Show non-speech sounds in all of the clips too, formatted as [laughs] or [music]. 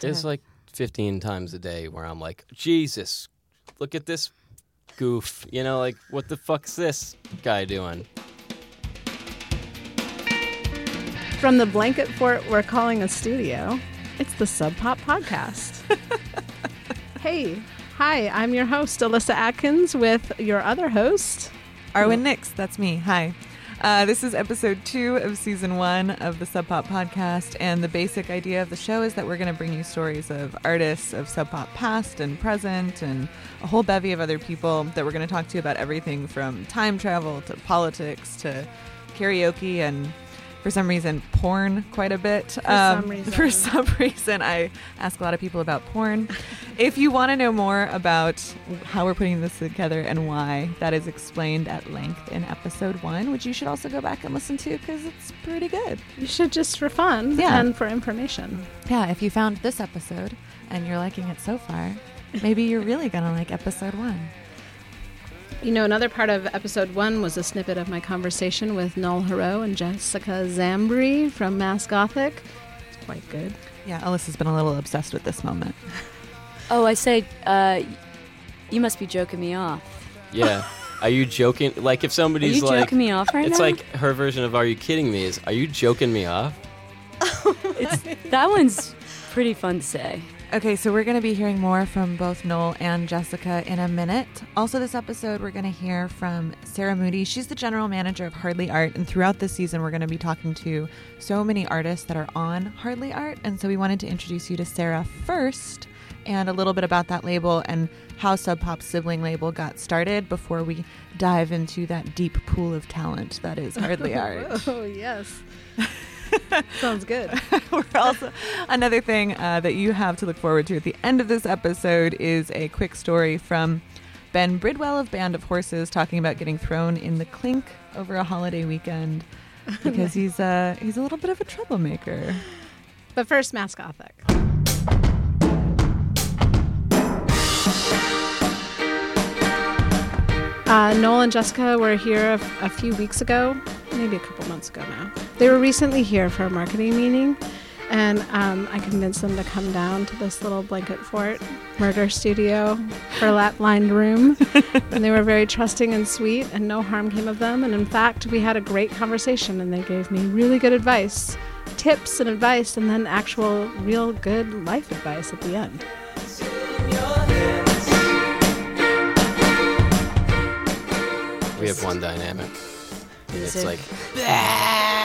There's like 15 times a day where I'm like, Jesus, look at this goof. You know, like, what the fuck's this guy doing? From the blanket fort we're calling a studio, it's the Sub Pop Podcast. [laughs] hey, hi, I'm your host, Alyssa Atkins, with your other host, Arwen Nix, that's me. Hi. Uh, this is episode two of season one of the Sub Pop podcast. And the basic idea of the show is that we're going to bring you stories of artists of Sub Pop past and present and a whole bevy of other people that we're going to talk to about everything from time travel to politics to karaoke and for some reason porn quite a bit. For um, some [laughs] reason. For some reason, I ask a lot of people about porn. if you want to know more about how we're putting this together and why, that is explained at length in episode one, which you should also go back and listen to because it's pretty good. You should just for fun Yeah. and for information. Yeah, if you found this episode and you're liking it so far, maybe you're really going to like episode one. You know, another part of episode one was a snippet of my conversation with Noel Heroux and Jessica Zambri from Mass Gothic. It's quite good. Yeah, Alyssa's been a little obsessed with this moment. [laughs] Oh, I say, uh, you must be joking me off. Yeah. [laughs] Are you joking? Like, if Are somebody's you like, joking me off right it's now? like her version of "Are you kidding me?" is "Are you joking me off?" it's, that one's pretty fun to say. Okay, so we're going to be hearing more from both Noel and Jessica in a minute. Also, this episode, we're going to hear from Sarah Moody. She's the general manager of Hardly Art, and throughout this season, we're going to be talking to so many artists that are on Hardly Art. And so, we wanted to introduce you to Sarah first and a little bit about that label and how Sub Pop's sibling label got started before we dive into that deep pool of talent that is [laughs] Hardly Art. Oh, yes. [laughs] [laughs] Sounds good. [laughs] We're also another thing uh, that you have to look forward to at the end of this episode is a quick story from Ben Bridwell of Band of Horses talking about getting thrown in the clink over a holiday weekend [laughs] because he's uh, he's a little bit of a troublemaker. But first, Mass Gothic. Uh, Noel and Jessica were here a, a few weeks ago, maybe a couple months ago now. They were recently here for a marketing meeting, and um, I convinced them to come down to this little blanket fort murder studio for lap lined room. [laughs] and they were very trusting and sweet, and no harm came of them. And in fact, we had a great conversation, and they gave me really good advice tips and advice, and then actual, real good life advice at the end. We have one dynamic. And Is it's it- like, [laughs]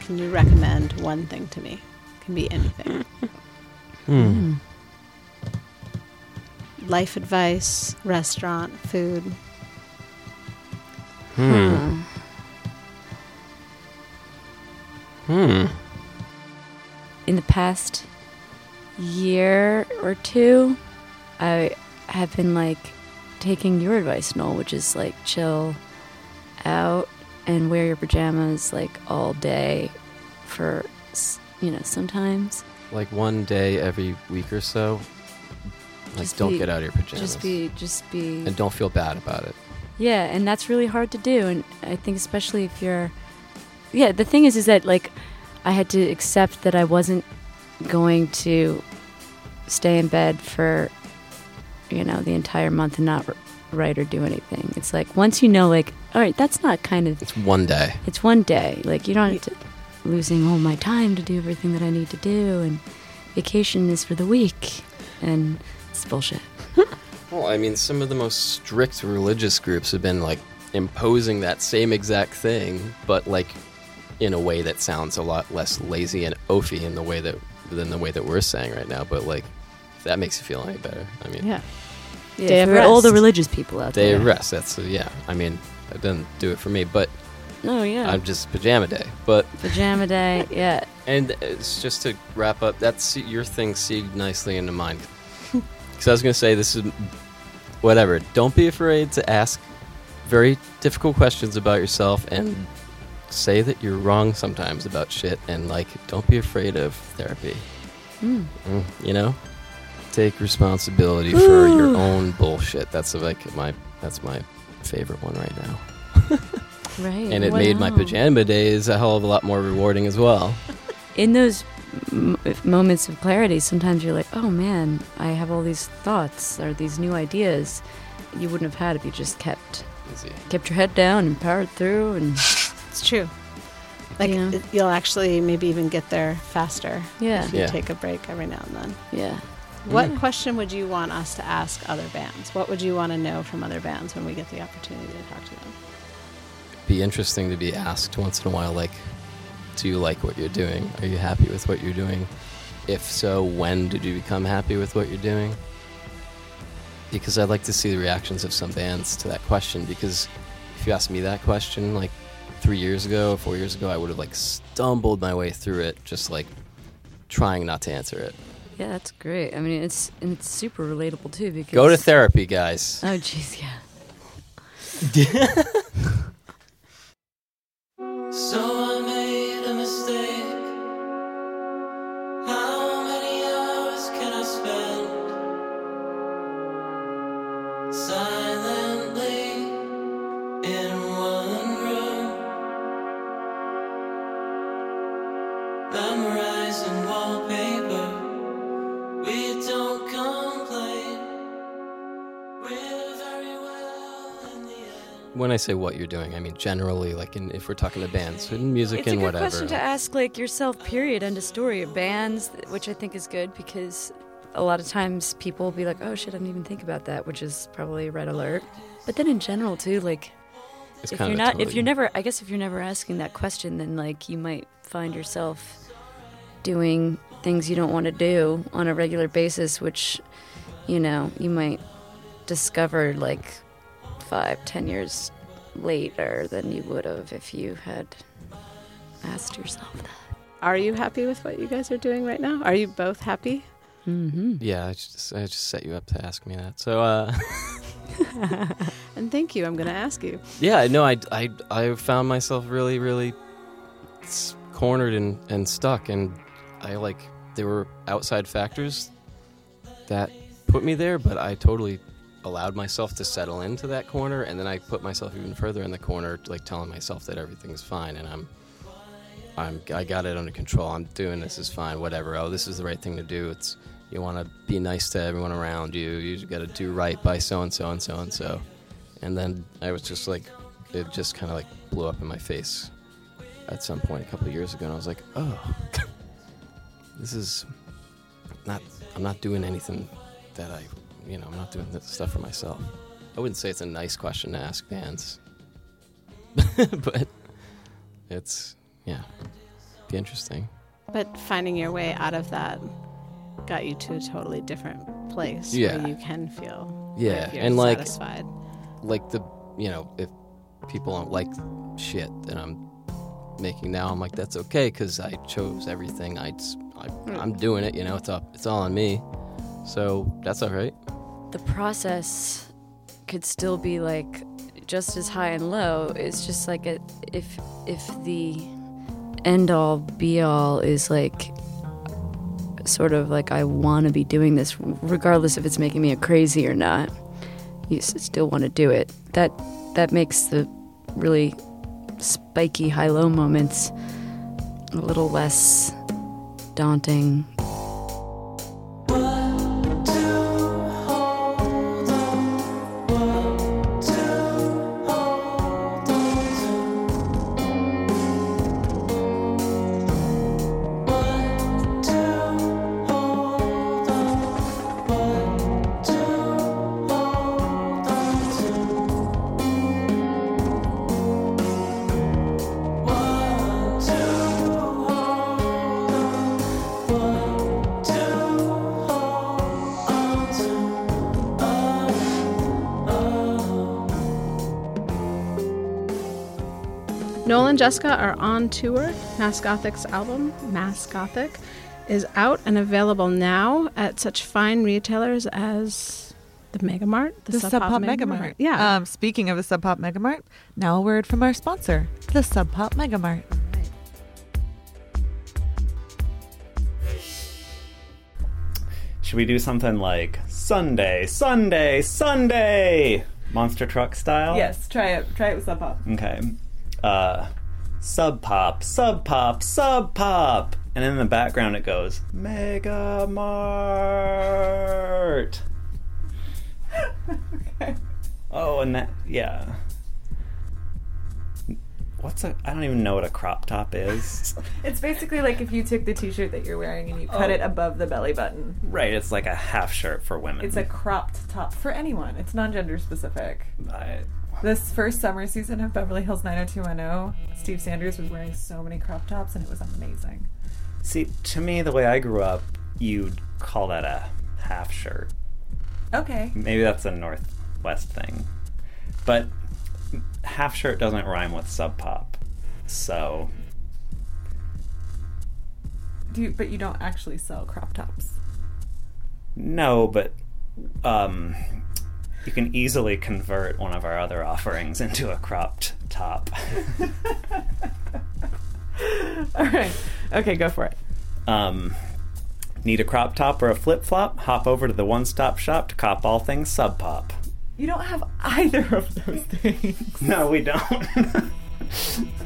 Can you recommend one thing to me? Can be anything. [laughs] hmm. Life advice, restaurant, food. Hmm. Hmm. In the past year or two, I have been like taking your advice, Noel, which is like chill out and wear your pajamas like all day for, you know, sometimes. Like one day every week or so. Like, Just don't be- get out of your pajamas. Just be, just be. and don't feel bad about it. Yeah, and that's really hard to do. And I think especially if you're Yeah, the thing is is that like I had to accept that I wasn't going to stay in bed for you know, the entire month and not write or do anything. It's like once you know like all right, that's not kind of It's one day. it's one day. Like you don't have to losing all my time to do everything that I need to do and vacation is for the week and it's bullshit. [laughs] Well, I mean, some of the most strict religious groups have been like imposing that same exact thing, but like in a way that sounds a lot less lazy and oafy in the way that than the way that we're saying right now. But like, if that makes you feel any better, I mean, Yeah. Yeah, Day of for all the religious people out day there. of rest. That's uh, yeah. I mean, that doesn't do it for me, but Oh yeah. I'm just pajama day. But Pajama day. [laughs] Yeah. and it's just to wrap up. That's your thing segued nicely into mine. [laughs] Because I was gonna say this is whatever. Don't be afraid to ask very difficult questions about yourself and say that you're wrong sometimes about shit. And like, don't be afraid of therapy. Mm. Mm, you know, take responsibility for your own bullshit. That's like my that's my favorite one right now. [laughs] Right. and it made my Wow. pajama days a hell of a lot more rewarding as well. [laughs] in those m- moments of clarity, sometimes you're like, oh man, I have all these thoughts or these new ideas you wouldn't have had if you just kept Easy. kept your head down and powered through. And [laughs] It's true. Like Yeah. it- you'll actually maybe even get there faster yeah, if you Yeah. take a break every now and then. yeah. What question would you want us to ask other bands? What would you want to know from other bands when we get the opportunity to talk to them? Be interesting to be asked once in a while, like, do you like what you're doing? Are you happy with what you're doing? If so, when did you become happy with what you're doing? Because I'd like to see the reactions of some bands to that question. Because if you asked me that question like three years ago, four years ago, I would have like stumbled my way through it, just like trying not to answer it. Yeah, that's great. I mean, it's and it's super relatable too because Go to therapy, guys. Oh, jeez, yeah. [laughs] say what you're doing, I mean generally, like in, if we're talking to bands, in music and whatever. It's a and good question to ask, like yourself. Period. End of story. Of bands, which I think is good because a lot of times people will be like, "Oh shit, I didn't even think about that," which is probably a red alert. But then in general too, like It's if you're not, totally- if you're never, I guess if you're never asking that question, then like you might find yourself doing things you don't want to do on a regular basis, which you know you might discover like five, ten years later than you would have if you had asked yourself that. Are you happy with what you guys are doing right now? Are you both happy? Mm-hmm. Yeah, I just I just set you up to ask me that. So uh, [laughs] And thank you. I'm going to ask you. yeah, no, I, I I found myself really really cornered and and stuck, and I like there were outside factors that put me there, but I totally allowed myself to settle into that corner, and then I put myself even further in the corner, like telling myself that everything's fine, and I'm. I'm, I got it under control. I'm doing this is fine. Whatever. Oh, this is the right thing to do. It's you want to be nice to everyone around you. You got to do right by so and so and so and so. And then I was just like, it just kind of like blew up in my face at some point a couple years ago, and I was like, oh, [laughs] this is not. I'm not doing anything that I, you know, I'm not doing this stuff for myself. I wouldn't say it's a nice question to ask bands, [laughs] but it's yeah, be interesting. But finding your way out of that got you to a totally different place Yeah. where you can feel Yeah, and, like, satisfied. like the you know if people don't like shit that I'm making now, I'm like that's okay because I chose everything. I, I I'm doing it. You know, it's up. It's all on me. So that's all right. The process could still be like just as high and low. It's just like a, if if the end all be all is like sort of like I want to be doing this, regardless if it's making me a crazy or not. You still want to do it. That that makes the really spiky high low moments a little less daunting Jessica are on tour. Mass Gothic's album, Mass Gothic, is out and available now at such fine retailers as the Megamart, The, Sub Pop Megamart. Yeah. Um, speaking of the Sub Pop Megamart, now a word from our sponsor, the Sub Pop Megamart. Should we do something like Sunday, Sunday, Sunday, monster truck style? Yes, try it. Try it with Sub Pop. Okay. uh, Sub Pop, Sub Pop, Sub Pop, and in the background it goes Mega Mart. [laughs] Oh, and that yeah. What's a? I don't even know what a crop top is. [laughs] It's basically like if you took the t-shirt that you're wearing and you cut Oh. it above the belly button. right, it's like a half shirt for women. It's a cropped top for anyone. It's non-gender specific. I- This first summer season of Beverly Hills 90210, Steve Sanders was wearing so many crop tops and it was amazing. see, to me, the way I grew up, you'd call that a half shirt. Okay. Maybe that's a Northwest thing, but half shirt doesn't rhyme with sub pop. So Do you, but you don't actually sell crop tops. no, but um, you can easily convert one of our other offerings into a cropped top. [laughs] All right. Okay, go for it. um, need a crop top or a flip flop? Hop over to the one stop shop to cop all things sub pop. You don't have either of those [laughs] things. No, we don't. [laughs]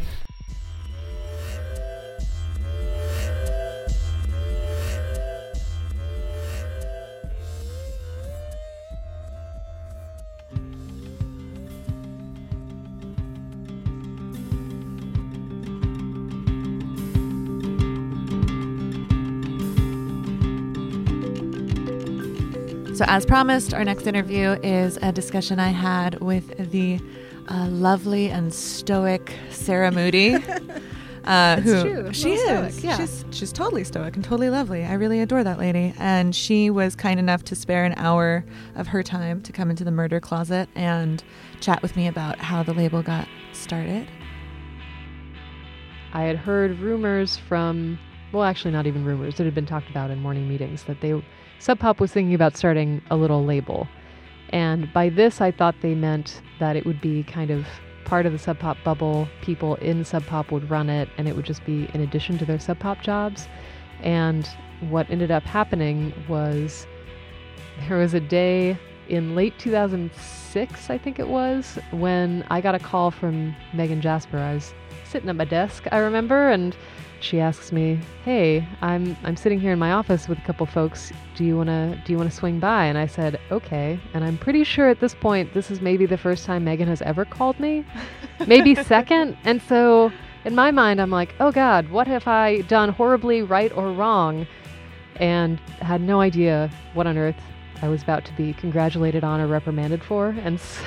So, as promised, our next interview is a discussion I had with the uh, lovely and stoic Sarah Moody. [laughs] Uh, It's who true. she is. stoic, yeah. She's she's totally stoic and totally lovely. I really adore that lady. And she was kind enough to spare an hour of her time to come into the murder closet and chat with me about how the label got started. I had heard rumors from, well, actually, not even rumors. It had been talked about in morning meetings that they, Sub Pop was thinking about starting a little label. And by this, I thought they meant that it would be kind of part of the Sub Pop bubble. People in Sub Pop would run it, and it would just be in addition to their Sub Pop jobs. And what ended up happening was there was a day in late 2006, I think it was, when I got a call from Megan Jasper. I was sitting at my desk, I remember, and she asks me, "Hey, I'm I'm sitting here in my office with a couple folks. Do you wanna do you wanna swing by?" And I said, "Okay." And I'm pretty sure at this point this is maybe the first time Megan has ever called me, [laughs] maybe second. And so in my mind, I'm like, "Oh God, what have I done horribly, right or wrong?" And had no idea what on earth I was about to be congratulated on or reprimanded for. And so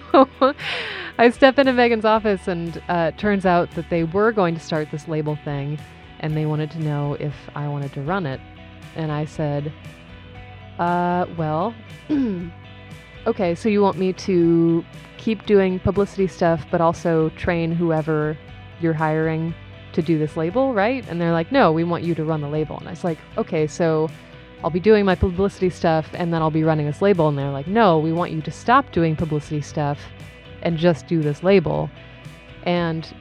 [laughs] I step into Megan's office, and uh, it turns out that they were going to start this label thing, and they wanted to know if I wanted to run it. And I said, uh, well, [clears throat] okay, so you want me to keep doing publicity stuff, but also train whoever you're hiring to do this label, right? And they're like, no, we want you to run the label. And I was like, okay, so I'll be doing my publicity stuff and then I'll be running this label. And they're like, no, we want you to stop doing publicity stuff and just do this label. And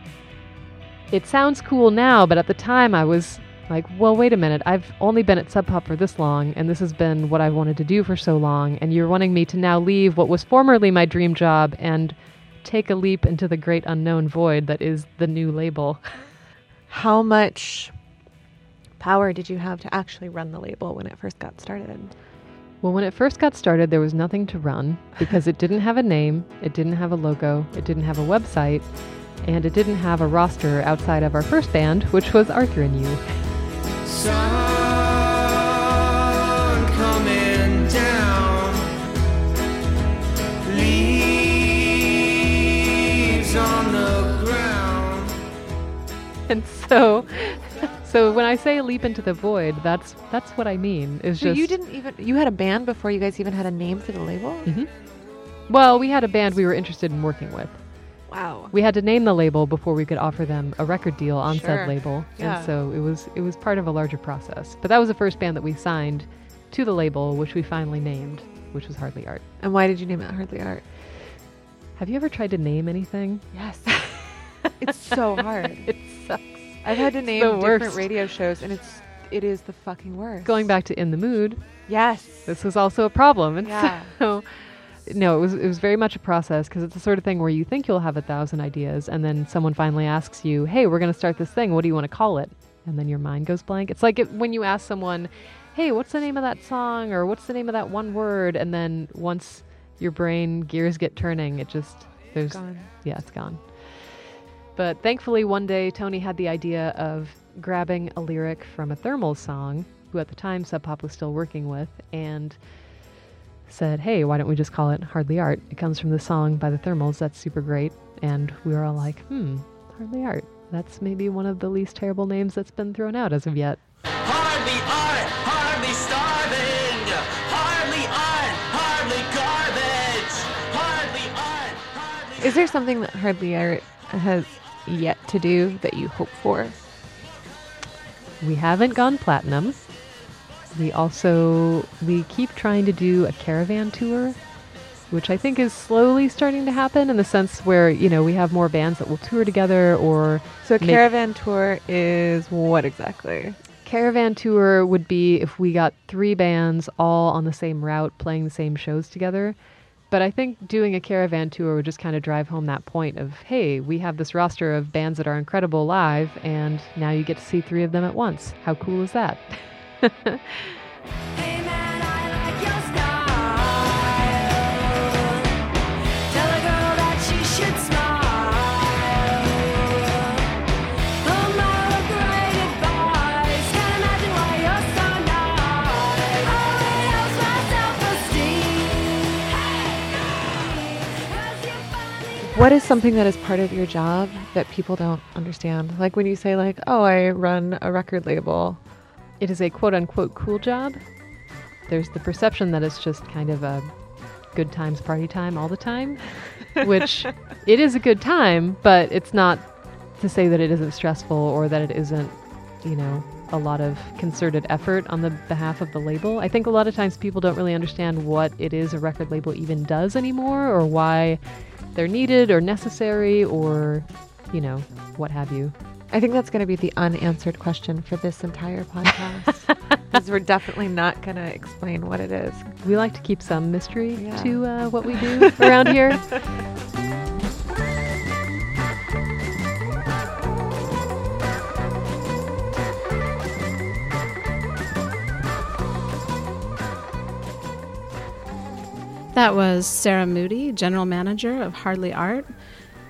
it sounds cool now, but at the time I was like, well, wait a minute. I've only been at Sub Pop for this long, and this has been what I've wanted to do for so long. And you're wanting me to now leave what was formerly my dream job and take a leap into the great unknown void that is the new label. How much power did you have to actually run the label when it first got started? Well, when it first got started, there was nothing to run because it didn't have a name, it didn't have a logo, it didn't have a website, and it didn't have a roster outside of our first band, which was Arthur and Yu. Sun coming down, leaves on the ground. And so, so when I say leap into the void, that's that's what I mean. Is So just you didn't even you had a band before you guys even had a name for the label? Mhm. Well, we had a band we were interested in working with. Wow. We had to name the label before we could offer them a record deal on Sure. said label, Yeah. and so it was it was part of a larger process. But that was the first band that we signed to the label, which we finally named, which was Hardly Art. And why did you name it Hardly Art? Have you ever tried to name anything? Yes. [laughs] it's so hard. [laughs] It sucks. I've had to name different worst. radio shows and it's it is the fucking worst. Going back to In the Mood, Yes. this was also a problem, and Yeah. so no, it was it was very much a process because it's the sort of thing where you think you'll have a thousand ideas, and then someone finally asks you, "Hey, we're going to start this thing. What do you want to call it?" And then your mind goes blank. It's like it, when you ask someone, "Hey, what's the name of that song?" or "What's the name of that one word?" and then once your brain gears get turning, it just there's Gone. yeah, it's gone. But thankfully, one day Tony had the idea of grabbing a lyric from a Thermals song, who at the time Sub Pop was still working with, and said, Hey, why don't we just call it Hardly Art? It comes from the song by the Thermals. That's super great. And we were all like, Hmm, Hardly Art. That's maybe one of the least terrible names that's been thrown out as of yet. Hardly art, hardly starving. Hardly art, hardly garbage. Hardly art, hardly. Is there something that Hardly Art has yet to do that you hope for? We haven't gone platinum. We also we keep trying to do a caravan tour, which I think is slowly starting to happen in the sense where, you know, we have more bands that will tour together or So caravan tour is what exactly? caravan tour would be if we got three bands all on the same route playing the same shows together. But I think doing a caravan tour would just kind of drive home that point of, hey, we have this roster of bands that are incredible live, and now you get to see three of them at once. How cool is that? [laughs] What is something that is part of your job that people don't understand? Like when you say like, "Oh, I run a record label." it is a quote unquote cool job. There's the perception that it's just kind of a good times party time all the time, [laughs] which it is a good time, but it's not to say that it isn't stressful or that it isn't, you know, a lot of concerted effort on the behalf of the label. I think a lot of times people don't really understand what it is a record label even does anymore or why they're needed or necessary or, you know, what have you. I think that's going to be the unanswered question for this entire podcast. [laughs] Because we're definitely not going to explain what it is. We like to keep some mystery Yeah. to uh, what we do [laughs] around here. That was Sarah Moody, General Manager of Hardly Art.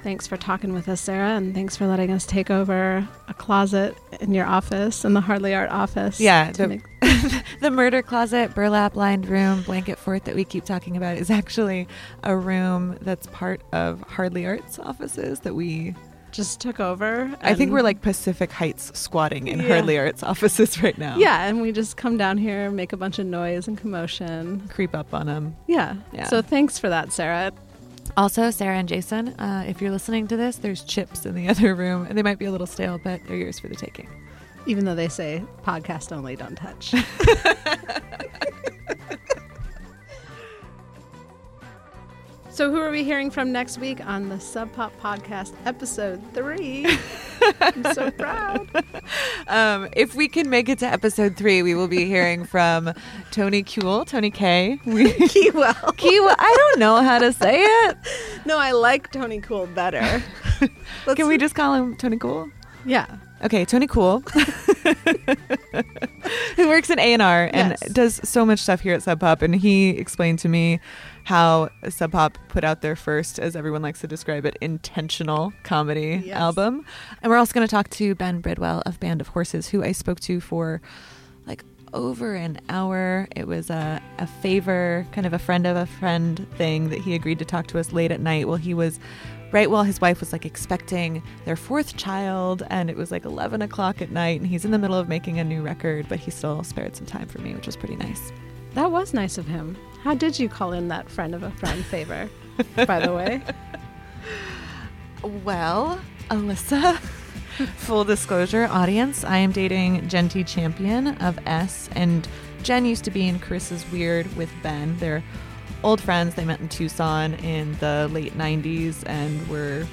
Thanks for talking with us, Sarah, and thanks for letting us take over a closet in your office, in the Hardly Art office. Yeah, the- make- [laughs] the murder closet, burlap lined room, blanket fort that we keep talking about is actually a room that's part of Hardly Arts offices that we. Just took over. I think we're like Pacific Heights squatting in Yeah. Hardly Arts offices right now. Yeah, and we just come down here, make a bunch of noise and commotion. Creep up on them. Yeah. Yeah. So thanks for that, Sarah. Also, Sarah and Jason, uh, if you're listening to this, there's chips in the [laughs] other room, and they might be a little stale, but they're yours for the taking. Even though they say podcast only, don't touch. [laughs] so, who are we hearing from next week on the Sub Pop Podcast, episode three? [laughs] I'm so proud. [laughs] Um, if we can make it to episode three, we will be hearing from Tony Kiewel, Tony K. We, [laughs] Kiewel. I don't know how to say it. No, I like Tony Cool better. Let's- Can we just call him Tony Cool? Yeah. Okay, Tony Cool, [laughs] who works in A and R and Yes. does so much stuff here at Sub Pop, and he explained to me how Sub Pop put out their first, as everyone likes to describe it, intentional comedy Yes. album. And we're also going to talk to Ben Bridwell of Band of Horses, who I spoke to for like over an hour. It was a, a favor, kind of a friend of a friend thing that he agreed to talk to us late at night while he was right while his wife was like expecting their fourth child and it was like 11 o'clock at night and he's in the middle of making a new record but he still spared some time for me which was pretty nice That was nice of him. How did you call in that friend of a friend favor, by the way? [laughs] well alyssa [laughs] full disclosure audience i am dating genty champion of s and jen used to be in Carissa's Wierd with ben they're old friends they met in tucson in the late 90s and were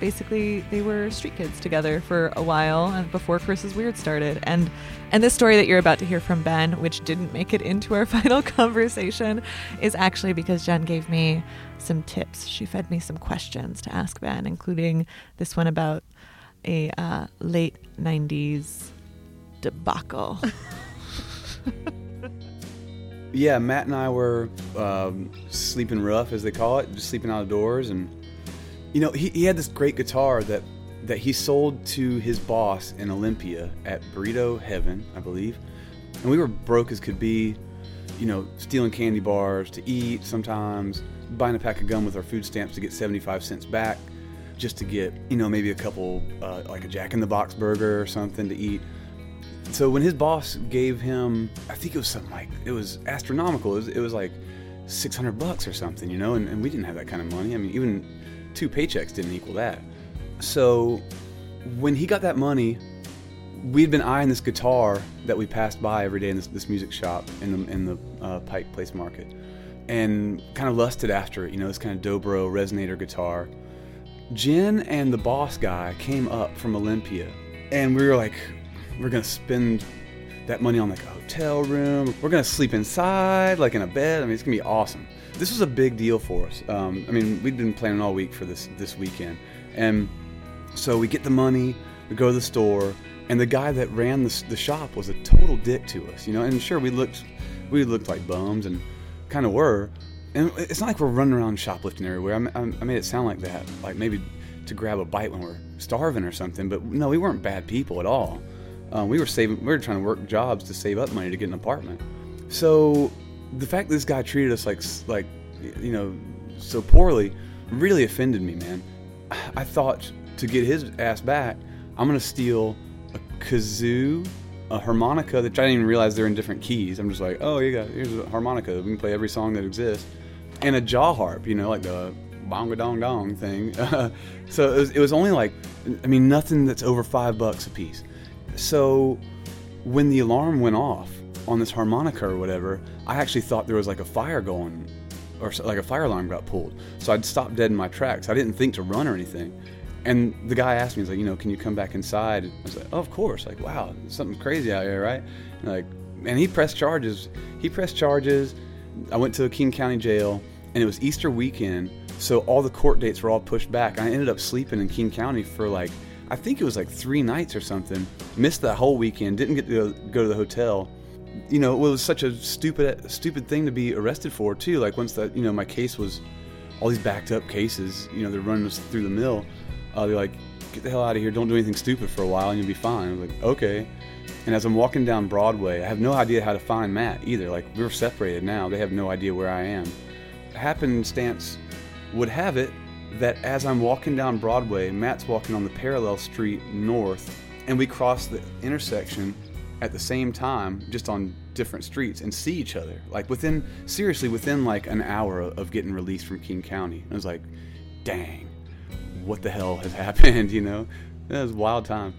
basically they were street kids together for a while and before Carissa's Wierd started. And and this story that you're about to hear from Ben, which didn't make it into our [laughs] final conversation, is actually because Jen gave me some tips. She fed me some questions to ask Ben, including this one about a uh, late 90s debacle. [laughs] Yeah, Matt and I were um, sleeping rough, as they call it, just sleeping out of doors. And you know, he, he had this great guitar that that he sold to his boss in Olympia at Burrito Heaven, I believe. And we were broke as could be. You know, stealing candy bars to eat sometimes, buying a pack of gum with our food stamps to get 75 cents back, just to get, you know, maybe a couple, uh, like a Jack in the Box burger or something to eat. So when his boss gave him, I think it was something like it was astronomical. It was, it was like six hundred bucks or something, you know, and, and we didn't have that kind of money. I mean, even two paychecks didn't equal that. So when he got that money, we'd been eyeing this guitar that we passed by every day in this, this music shop in the in the uh, Pike Place Market, and kind of lusted after it. You know, this kind of dobro resonator guitar. Jen and the boss guy came up from Olympia, and we were like, we're gonna spend that money on like a hotel room. We're gonna sleep inside, like in a bed. I mean, it's gonna be awesome. This was a big deal for us. Um, I mean, we'd been planning all week for this this weekend, and so we get the money, we go to the store, and the guy that ran the, the shop was a total dick to us, you know. And sure, we looked we looked like bums and kind of were. And it's not like we're running around shoplifting everywhere. I, I, I made it sound like that, like maybe to grab a bite when we're starving or something. But no, we weren't bad people at all. Um, we were saving. We were trying to work jobs to save up money to get an apartment. So the fact that this guy treated us like like you know so poorly really offended me, man. I thought to get his ass back, I'm gonna steal a kazoo, a harmonica that I didn't even realize they're in different keys. I'm just like, oh, you got here's a harmonica. We can play every song that exists, and a jaw harp. You know, like the bonga dong dong thing. [laughs] so it was, it was only like, I mean, nothing that's over five bucks a piece. So when the alarm went off on this harmonica or whatever, I actually thought there was like a fire going, or like a fire alarm got pulled. So I'd stopped dead in my tracks. I didn't think to run or anything. And the guy asked me, he's like, you know, can you come back inside? I was like, oh, of course. Like, wow, something crazy out here, right? And like, and he pressed charges. He pressed charges. I went to King County Jail, and it was Easter weekend, so all the court dates were all pushed back. I ended up sleeping in King County for like, I think it was like three nights or something. Missed that whole weekend. Didn't get to go, to the hotel. You know, it was such a stupid, stupid thing to be arrested for too. Like once that, you know, my case was all these backed up cases. You know, they're running us through the mill. Uh, they're like, get the hell out of here. Don't do anything stupid for a while, and you'll be fine. I was like, okay. And as I'm walking down Broadway, I have no idea how to find Matt either. Like we're separated now. They have no idea where I am. Happenstance would have it that as I'm walking down Broadway, Matt's walking on the parallel street north, and we cross the intersection at the same time, just on different streets, and see each other. Like within, seriously, within like an hour of getting released from King County. I was like, dang, what the hell has [laughs] happened? You know, that was wild time.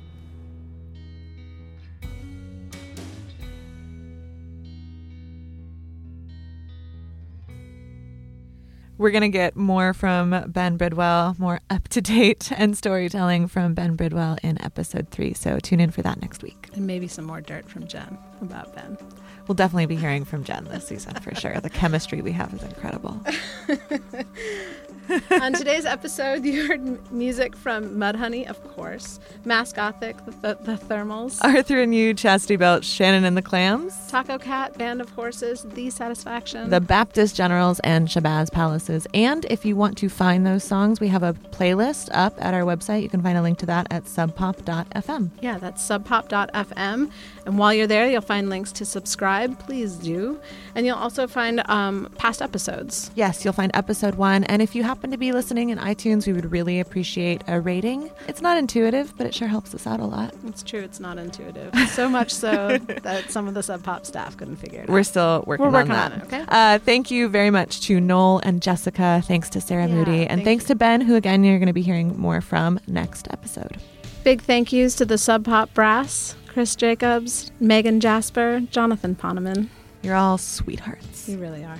We're going to get more from Ben Bridwell, more up to date [laughs] and storytelling from Ben Bridwell in episode three. So tune in for that next week. And maybe some more dirt from Jen about Ben. We'll definitely be hearing from Jen this season for sure. The chemistry we have is incredible. [laughs] On today's episode, you heard music from Mudhoney, of course, Mass Gothic, the, the, the Thermals, Arthur and Yu, Chastity Belt, Shannon and the Clams, Tacocat, Band of Horses, The Satisfaction. the Baptist Generals, and Shabazz Palaces. And if you want to find those songs, we have a playlist up at our website. You can find a link to that at subpop.fm. yeah, that's subpop.fm. And while you're there, you'll find links to subscribe. Please do. And you'll also find um, past episodes. Yes, you'll find episode one. And if you happen to be listening in iTunes, we would really appreciate a rating. It's not intuitive, but it sure helps us out a lot. It's true, it's not intuitive. So much so [laughs] that some of the Sub Pop staff couldn't figure it We're out. still working, We're working on on that. it, okay? Uh, thank you very much to Noel and Jessica. Thanks to Sarah Yeah, Moody. And thank thanks you. to Ben, who again you're going to be hearing more from next episode. Big thank yous to the Sub Pop Brass, Chris Jacobs, Megan Jasper, Jonathan Poneman. You're all sweethearts. You really are.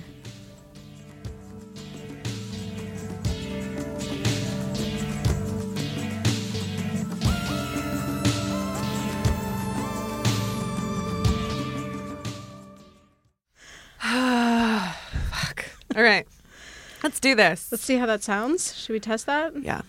[sighs] All right. Let's do this. Let's see how that sounds. Should we test that? Yeah.